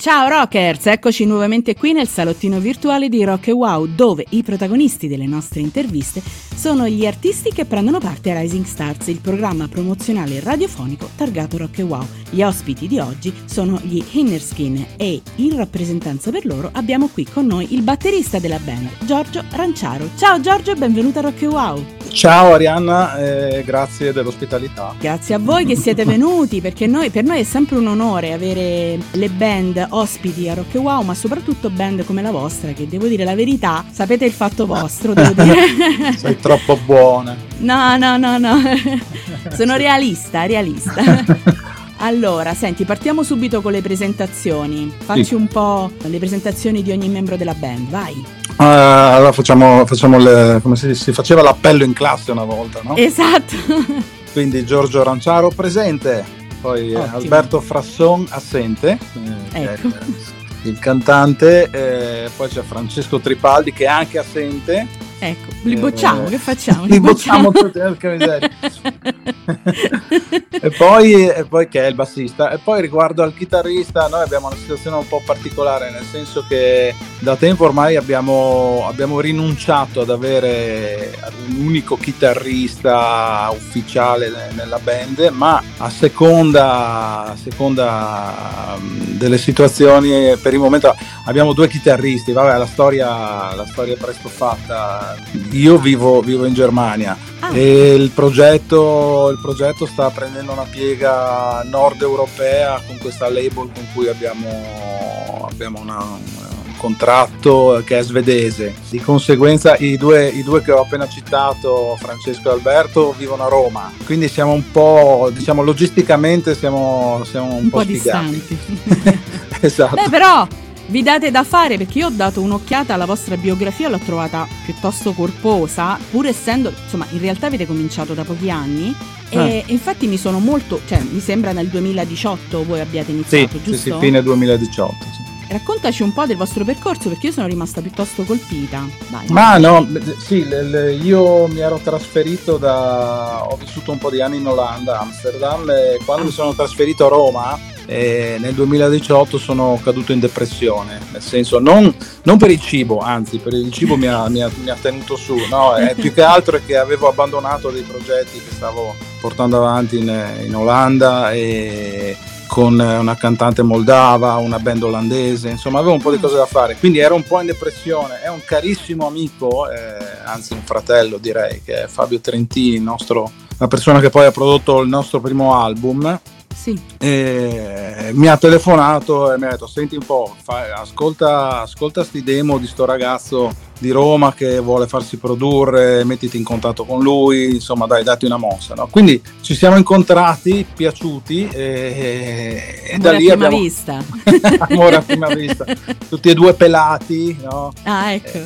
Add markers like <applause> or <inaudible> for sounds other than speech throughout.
Ciao Rockers, eccoci nuovamente qui nel salottino virtuale di Rock Wow, dove i protagonisti delle nostre interviste sono gli artisti che prendono parte a Rising Stars, il programma promozionale radiofonico targato Rock Wow. Gli ospiti di oggi sono gli Inner Skin e in rappresentanza per loro abbiamo qui con noi il batterista della band, Giorgio Ranciaro. Ciao Giorgio e benvenuto a Rock Wow. Ciao Arianna, eh, grazie dell'ospitalità. Grazie a voi che siete venuti, perché noi, per noi è sempre un onore avere le band ospiti a Rock Wow, ma soprattutto band come la vostra, che devo dire la verità, sapete il fatto vostro, devo dire. <laughs> Sei troppo buona. No, no, no, no. <laughs> Sono realista, realista. <laughs> Allora, senti, partiamo subito con le presentazioni. Facci sì. un po' le presentazioni di ogni membro della band, vai. Uh, allora facciamo, facciamo le, come si, si, faceva l'appello in classe una volta, no? Esatto. Quindi Giorgio Ranciaro presente, poi Ottimo. Alberto Frasson assente, eh, ecco. il cantante, eh, poi c'è Francesco Tripaldi che è anche assente Ecco, li bocciamo, eh, che facciamo? Li, li bocciamo, tutti, eh, <laughs> e, poi, e poi che è il bassista. E poi riguardo al chitarrista, noi abbiamo una situazione un po' particolare, nel senso che da tempo ormai abbiamo, abbiamo rinunciato ad avere un unico chitarrista ufficiale nella band, ma a seconda, a seconda delle situazioni, per il momento abbiamo due chitarristi, vabbè la storia, la storia è presto fatta io vivo, vivo in Germania ah. e il progetto, il progetto, sta prendendo una piega nord europea con questa label con cui abbiamo, abbiamo una, un contratto che è svedese. Di conseguenza i due, i due, che ho appena citato, Francesco e Alberto, vivono a Roma, quindi siamo un po', diciamo, logisticamente siamo, siamo un, un po', po distanti. <laughs> esatto. Beh, però vi date da fare perché io ho dato un'occhiata alla vostra biografia, l'ho trovata piuttosto corposa, pur essendo, insomma, in realtà avete cominciato da pochi anni e eh. infatti mi sono molto, cioè mi sembra nel 2018 voi abbiate iniziato, sì, giusto? Sì, fine 2018. Sì. Raccontaci un po' del vostro percorso perché io sono rimasta piuttosto colpita. Vai. Ma no, sì, io mi ero trasferito da... ho vissuto un po' di anni in Olanda, Amsterdam, e quando ah. mi sono trasferito a Roma eh, nel 2018 sono caduto in depressione, nel senso non, non per il cibo, anzi per il cibo mi ha, mi ha, mi ha tenuto su, no, è più che altro è che avevo abbandonato dei progetti che stavo portando avanti in, in Olanda e con una cantante moldava, una band olandese, insomma avevo un po' di cose da fare, quindi ero un po' in depressione. È un carissimo amico, eh, anzi un fratello direi, che è Fabio Trentini, nostro, la persona che poi ha prodotto il nostro primo album sì. Mi ha telefonato e mi ha detto: Senti un po', fai, ascolta, ascolta sti demo di sto ragazzo di Roma che vuole farsi produrre, mettiti in contatto con lui, insomma dai, dati una mossa. No? Quindi ci siamo incontrati, piaciuti e, e da lì abbiamo... vista. <laughs> Amore a prima vista. Tutti e due pelati, no? Ah, ecco.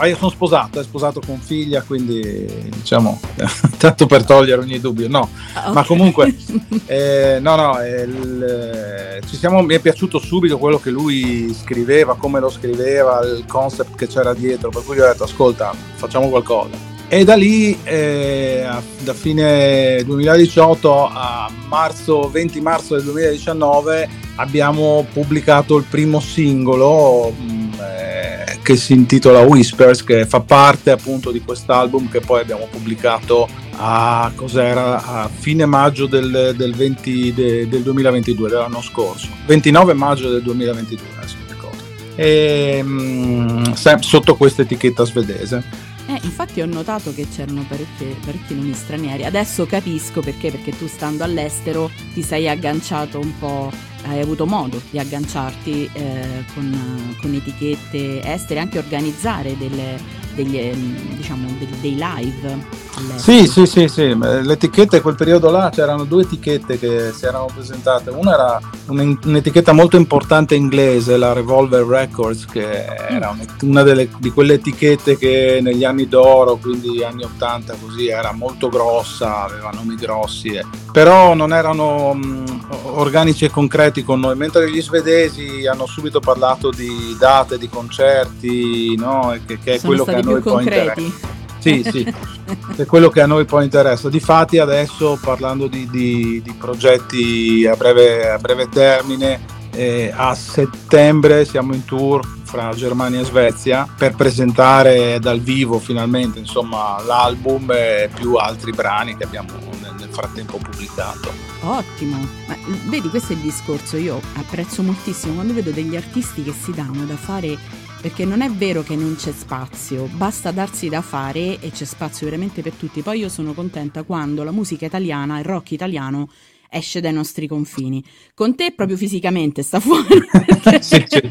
Eh, io sono sposato, è sposato con figlia, quindi diciamo, <laughs> tanto per togliere ogni dubbio, no. Ah, okay. Ma comunque, <laughs> eh, no, no, il, ci siamo, mi è piaciuto subito quello che lui scriveva, come lo scriveva, il concept che c'era dietro, per cui gli ho detto ascolta, facciamo qualcosa. E da lì, eh, da fine 2018 a marzo, 20 marzo del 2019, abbiamo pubblicato il primo singolo mm, eh, che si intitola Whispers, che fa parte appunto di quest'album che poi abbiamo pubblicato a, a fine maggio del, del, 20, de, del 2022, dell'anno scorso, 29 maggio del 2022 adesso e, mh, sotto questa etichetta svedese. Eh, infatti ho notato che c'erano parecchi, parecchi nomi stranieri. Adesso capisco perché, perché tu stando all'estero ti sei agganciato un po', hai avuto modo di agganciarti eh, con, con, etichette estere, anche organizzare delle, degli, ehm, diciamo, dei live sì, sì, sì, sì, le etichette quel periodo là c'erano due etichette che si erano presentate, una era un'etichetta molto importante inglese, la Revolver Records, che era una delle, di quelle etichette che negli anni d'oro, quindi anni 80 così, era molto grossa, aveva nomi grossi, eh. però non erano mh, organici e concreti con noi, mentre gli svedesi hanno subito parlato di date, di concerti, no? che, che è Sono quello che noi concreti. interessa. Sì, sì, <laughs> è quello che a noi poi interessa. Difatti adesso parlando di, di, di progetti a breve, a breve termine, e a settembre siamo in tour fra Germania e Svezia per presentare dal vivo finalmente insomma, l'album e più altri brani che abbiamo nel, nel frattempo pubblicato. Ottimo, ma vedi questo è il discorso, io apprezzo moltissimo quando vedo degli artisti che si danno da fare perché non è vero che non c'è spazio, basta darsi da fare e c'è spazio veramente per tutti. Poi io sono contenta quando la musica italiana, il rock italiano esce dai nostri confini. Con te proprio fisicamente sta fuori. <laughs> sì, sì,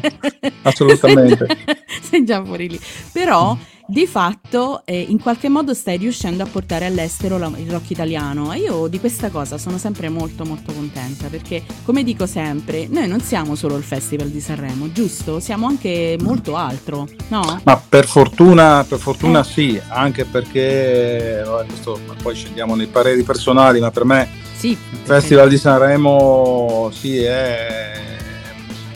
assolutamente. <laughs> Sei già fuori lì. Però di fatto eh, in qualche modo stai riuscendo a portare all'estero la, il rock italiano e io di questa cosa sono sempre molto molto contenta perché come dico sempre noi non siamo solo il Festival di Sanremo giusto? Siamo anche molto altro no? Ma per fortuna, per fortuna eh. sì anche perché questo, poi scendiamo nei pareri personali ma per me sì, il Festival di Sanremo sì è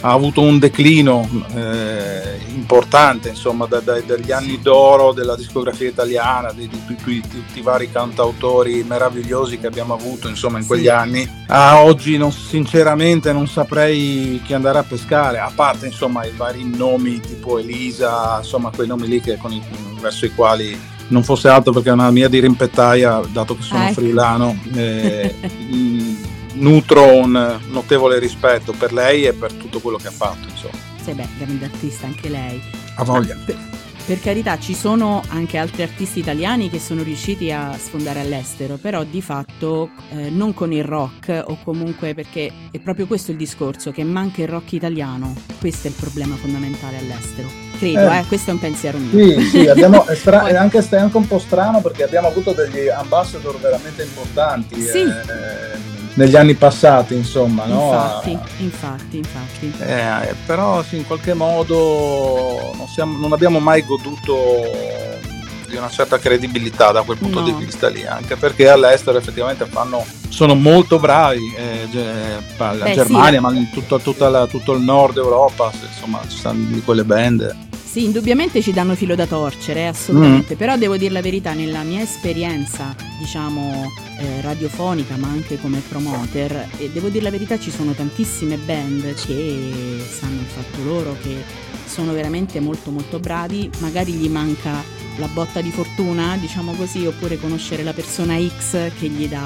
ha avuto un declino eh, importante insomma da, da, dagli anni d'oro della discografia italiana di, tutti i vari cantautori meravigliosi che abbiamo avuto insomma in quegli sì. anni. A oggi non, sinceramente non saprei chi andare a pescare a parte insomma i vari nomi tipo Elisa insomma quei nomi lì che, i, verso i quali non fosse altro perché è una mia dirimpettaia dato che sono ah, ecco. friulano <laughs> eh, nutro un notevole rispetto per lei e per tutto quello che ha fatto. Insomma. Sì, beh, grande artista anche lei. Ha voglia. Per, per, carità, ci sono anche altri artisti italiani che sono riusciti a sfondare all'estero, però di fatto eh, non con il rock o comunque perché è proprio questo il discorso, che manca il rock italiano. Questo è il problema fondamentale all'estero. Credo, eh, eh, questo è un pensiero mio. Sì, sì, abbiamo, è, stra- <laughs> è, anche, è, anche, un po' strano perché abbiamo avuto degli ambassador veramente importanti. Sì. Eh, negli anni passati, insomma, no? Infatti, infatti, infatti. Eh, però sì, in qualche modo non, siamo, non, abbiamo mai goduto di una certa credibilità da quel punto no. di vista lì, anche perché all'estero effettivamente fanno, sono molto bravi, eh, la Beh, Germania, sì. ma in tutto, la, tutto, il nord Europa, insomma, ci stanno di quelle band. Sì, indubbiamente ci danno filo da torcere, eh, assolutamente, mm. però devo dire la verità, nella mia esperienza, diciamo, eh, radiofonica, ma anche come promoter, e devo dire la verità, ci sono tantissime band che sanno il fatto loro, che sono veramente molto molto bravi, magari gli manca la botta di fortuna, diciamo così, oppure conoscere la persona X che gli dà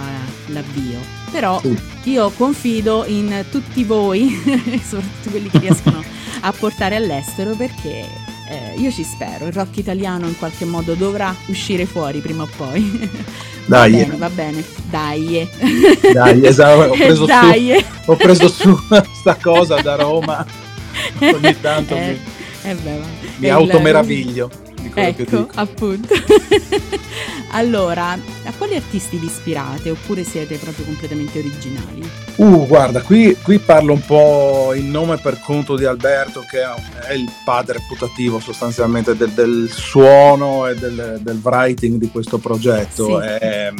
l'avvio. Però io confido in tutti voi, <laughs> soprattutto quelli che riescono a portare all'estero, perché eh, io ci spero, il rock italiano in qualche modo dovrà uscire fuori prima o poi. <laughs> Dai. Va bene, va bene. Dai. Dai, esatto, ho preso Dai. su, ho preso su <laughs> sta cosa da Roma. Ogni tanto eh, mi, eh beh, mi automeraviglio ecco, appunto. <laughs> allora, a quali artisti vi ispirate oppure siete proprio completamente originali? Uh, guarda, qui, qui parlo un po' in nome per conto di Alberto, che è il padre putativo sostanzialmente del, del suono e del, del, writing di questo progetto. Sì. E,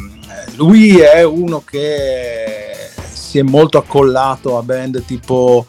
lui è uno che si è molto accollato a band tipo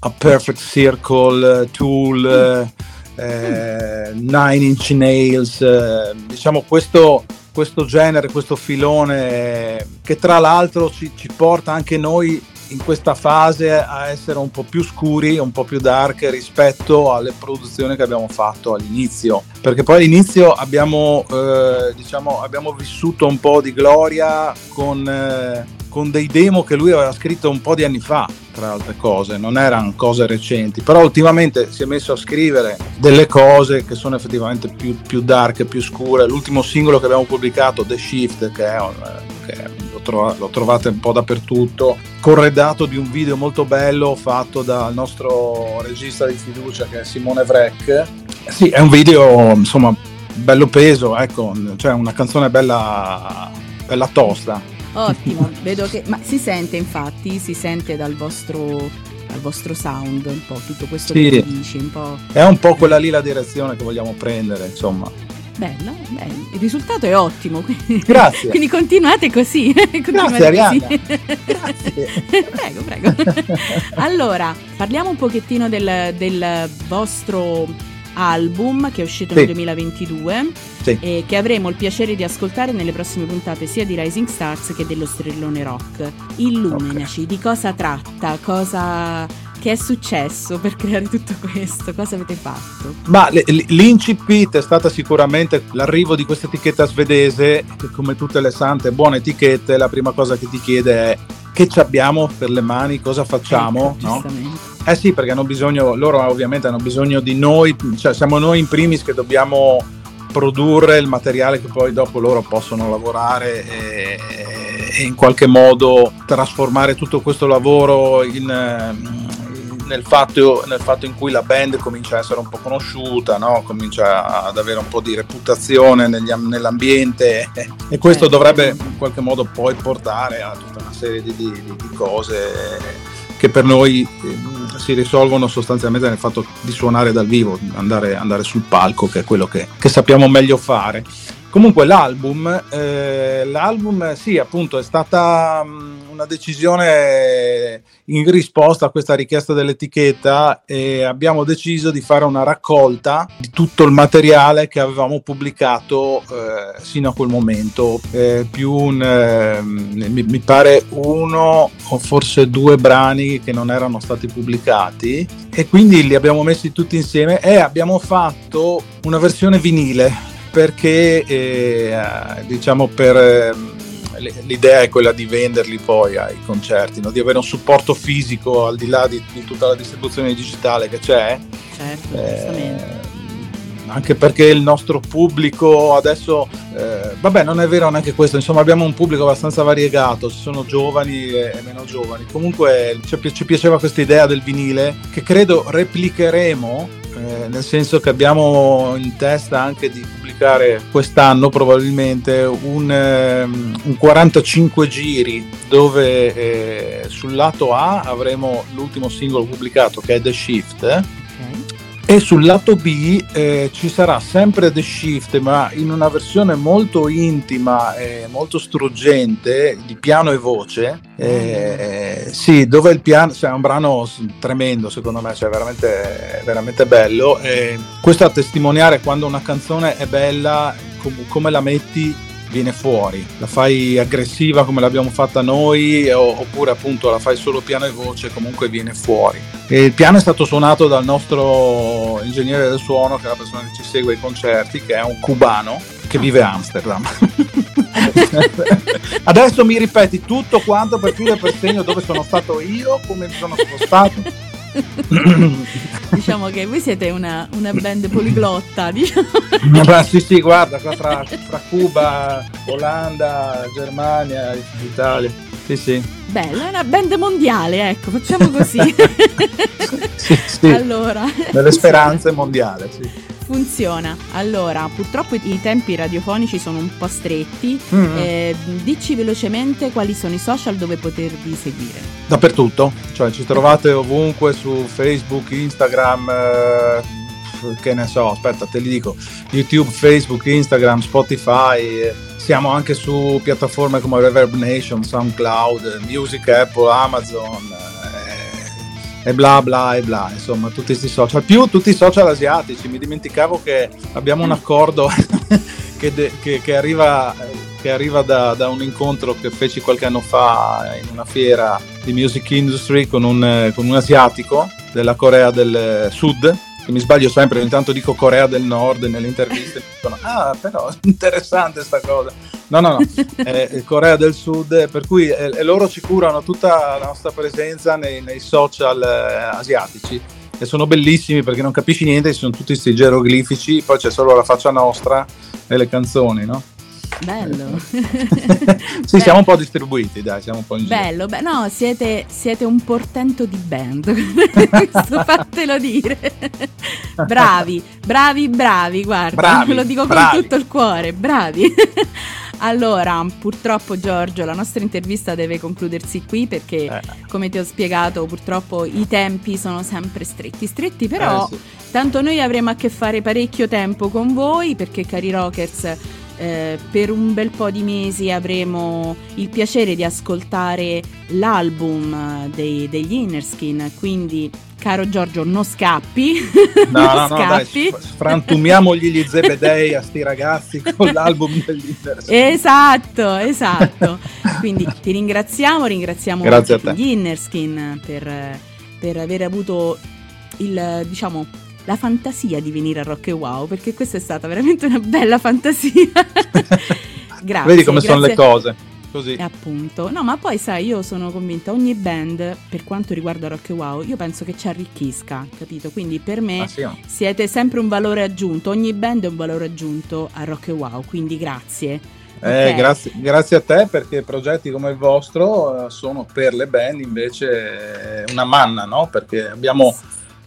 A Perfect Circle, Tool. Mm eh, Nine Inch Nails, eh, diciamo questo, questo, genere, questo filone che tra l'altro ci, ci porta anche noi in questa fase a essere un po' più scuri, un po' più dark rispetto alle produzioni che abbiamo fatto all'inizio. Perché poi all'inizio abbiamo, eh, diciamo, abbiamo vissuto un po' di gloria con, eh, con dei demo che lui aveva scritto un po' di anni fa tra altre cose, non erano cose recenti, però ultimamente si è messo a scrivere delle cose che sono effettivamente più, più dark, più scure. L'ultimo singolo che abbiamo pubblicato, The Shift, che, è, che lo, trova, lo, trovate un po' dappertutto, corredato di un video molto bello fatto dal nostro regista di fiducia che è Simone Vreck. Sì, è un video insomma bello peso, ecco, cioè una canzone bella, bella tosta Ottimo, vedo che... Ma si sente infatti, si sente dal vostro, dal vostro sound un po' tutto questo sì. che dici, un po'... È un po' quella lì la direzione che vogliamo prendere, insomma. Bella, bella, il risultato è ottimo. Quindi, Grazie. <laughs> Quindi continuate così. <laughs> continuate Grazie Arianna. <laughs> Grazie. prego, prego. allora, parliamo un pochettino del, del vostro album che è uscito sì. nel 2022 sì. e che avremo il piacere di ascoltare nelle prossime puntate sia di Rising Stars che dello Strillone Rock. Illuminaci, okay. di cosa tratta, cosa che è successo per creare tutto questo? Cosa avete fatto? Ma l'incipit è stata sicuramente l'arrivo di questa etichetta svedese che come tutte le sante buone etichette la prima cosa che ti chiede è che ci abbiamo per le mani, cosa facciamo? Ecco, no? Eh sì, perché hanno bisogno, loro ovviamente hanno bisogno di noi, cioè siamo noi in primis che dobbiamo produrre il materiale che poi dopo loro possono lavorare e, e in qualche modo trasformare tutto questo lavoro in, nel, fatto, nel, fatto, in cui la band comincia a essere un po' conosciuta, no? comincia ad avere un po' di reputazione negli, nell'ambiente e questo certo. dovrebbe in qualche modo poi portare a tutta una serie di, di, di cose che per noi eh, si risolvono sostanzialmente nel fatto di suonare dal vivo, andare, andare sul palco, che è quello che, che sappiamo meglio fare. Comunque l'album, eh, l'album sì appunto è stata mm, una decisione in risposta a questa richiesta dell'etichetta e abbiamo deciso di fare una raccolta di tutto il materiale che avevamo pubblicato eh, sino a quel momento, eh, più un, eh, mi, mi, pare uno o forse due brani che non erano stati pubblicati e quindi li abbiamo messi tutti insieme e abbiamo fatto una versione vinile perché eh, diciamo per ehm, l'idea è quella di venderli poi ai concerti, no? di avere un supporto fisico al di là di, di tutta la distribuzione digitale che c'è. Certo, eh, anche perché il nostro pubblico adesso, eh, vabbè non è vero neanche questo, insomma abbiamo un pubblico abbastanza variegato, ci sono giovani e, e meno giovani, comunque ci, ci piaceva questa idea del vinile che credo replicheremo eh, nel senso che abbiamo in testa anche di pubblicare quest'anno probabilmente un, um, un 45 giri dove eh, sul lato A avremo l'ultimo singolo pubblicato che è The Shift. E sul lato B eh, ci sarà sempre The Shift, ma in una versione molto intima e molto struggente di piano e voce. Eh, sì, dove il piano cioè, è un brano tremendo, secondo me, cioè veramente, veramente bello. E questo a testimoniare quando una canzone è bella, com- come la metti viene fuori, la fai aggressiva come l'abbiamo fatta noi oppure appunto la fai solo piano e voce, comunque viene fuori. E il piano è stato suonato dal nostro ingegnere del suono, che è la persona che ci segue ai concerti, che è un cubano che vive a Amsterdam. <laughs> Adesso mi ripeti tutto quanto per filo e per segno dove sono stato io, come mi sono spostato. <laughs> diciamo che voi siete una, una band poliglotta, diciamo. <laughs> Beh, sì, sì, guarda, qua fra, fra Cuba, Olanda, Germania, Italia. Sì, sì. Bella, è una band mondiale, ecco, facciamo così. <laughs> sì, sì. Allora. Nelle speranze mondiali, sì funziona. Allora, purtroppo i tempi radiofonici sono un po' stretti. Mm-hmm. Eh, dici velocemente quali sono i social dove potervi seguire. Dappertutto, cioè ci trovate ovunque su Facebook, Instagram. Eh, che ne so, aspetta, te li dico: YouTube, Facebook, Instagram, Spotify. Eh, siamo anche su piattaforme come Reverb Nation, SoundCloud, Music, Apple, Amazon e bla bla e bla, insomma, tutti questi social, più tutti i social asiatici. Mi dimenticavo che abbiamo un accordo <laughs> che, de- che, che, arriva, che arriva da, da, un incontro che feci qualche anno fa in una fiera di music industry con un, con un asiatico della Corea del Sud mi sbaglio sempre, ogni tanto dico Corea del Nord nelle interviste, <laughs> dicono, ah però <laughs> interessante sta cosa. No, no, no, <laughs> è Corea del Sud, per cui eh, loro ci curano tutta la nostra presenza nei, nei social eh, asiatici e sono bellissimi perché non capisci niente, ci sono tutti questi geroglifici, poi c'è solo la faccia nostra e le canzoni, no? Bello. <laughs> sì, siamo un po' distribuiti, dai, siamo un po' in giro. Bello, beh, no, siete, siete, un portento di band, <laughs> questo fatelo dire. bravi, bravi, bravi, guarda, bravi, lo dico bravi. con tutto il cuore, bravi. Allora, purtroppo Giorgio, la nostra intervista deve concludersi qui perché, eh. come ti ho spiegato, purtroppo i tempi sono sempre stretti, stretti, però eh, sì. tanto noi avremo a che fare parecchio tempo con voi perché, cari rockers, eh, per un bel po' di mesi avremo il piacere di ascoltare l'album dei, degli Innerskin, quindi caro Giorgio non scappi, no, non no, scappi. No, dai, frantumiamogli gli zebedei a sti ragazzi <laughs> con l'album degli Innerskin. Esatto, esatto. Quindi ti ringraziamo, ringraziamo Grazie gli Innerskin per per aver avuto il, diciamo, la fantasia di venire a Rock e Wow, perché questa è stata veramente una bella fantasia. <laughs> grazie. Vedi come grazie. sono le cose. Così. Appunto. No, ma poi sai, io sono convinta, ogni band, per quanto riguarda Rock e Wow, io penso che ci arricchisca, capito? Quindi per me ah, sì, no? siete sempre un valore aggiunto, ogni band è un valore aggiunto a Rock e Wow, quindi grazie. Eh, okay. grazie, grazie, a te perché progetti come il vostro eh, sono per le band invece una manna, no? Perché abbiamo,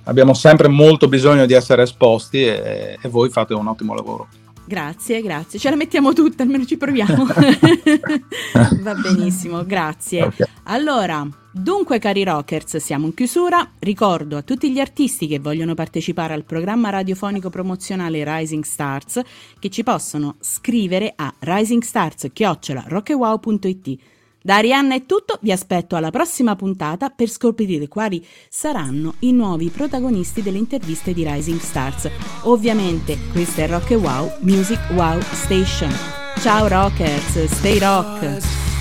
abbiamo sempre molto bisogno di essere esposti e, e voi fate un ottimo lavoro. Grazie, grazie. Ce la mettiamo tutta, almeno ci proviamo. <laughs> Va benissimo, grazie. Okay. Allora, dunque cari rockers, siamo in chiusura. Ricordo a tutti gli artisti che vogliono partecipare al programma radiofonico promozionale Rising Stars che ci possono scrivere a risingstars@rockewow.it da Arianna è tutto, vi aspetto alla prossima puntata per scoprire quali saranno i nuovi protagonisti delle interviste di Rising Stars. Ovviamente questo è Rock Wow Music Wow Station. Ciao rockers, stay rock!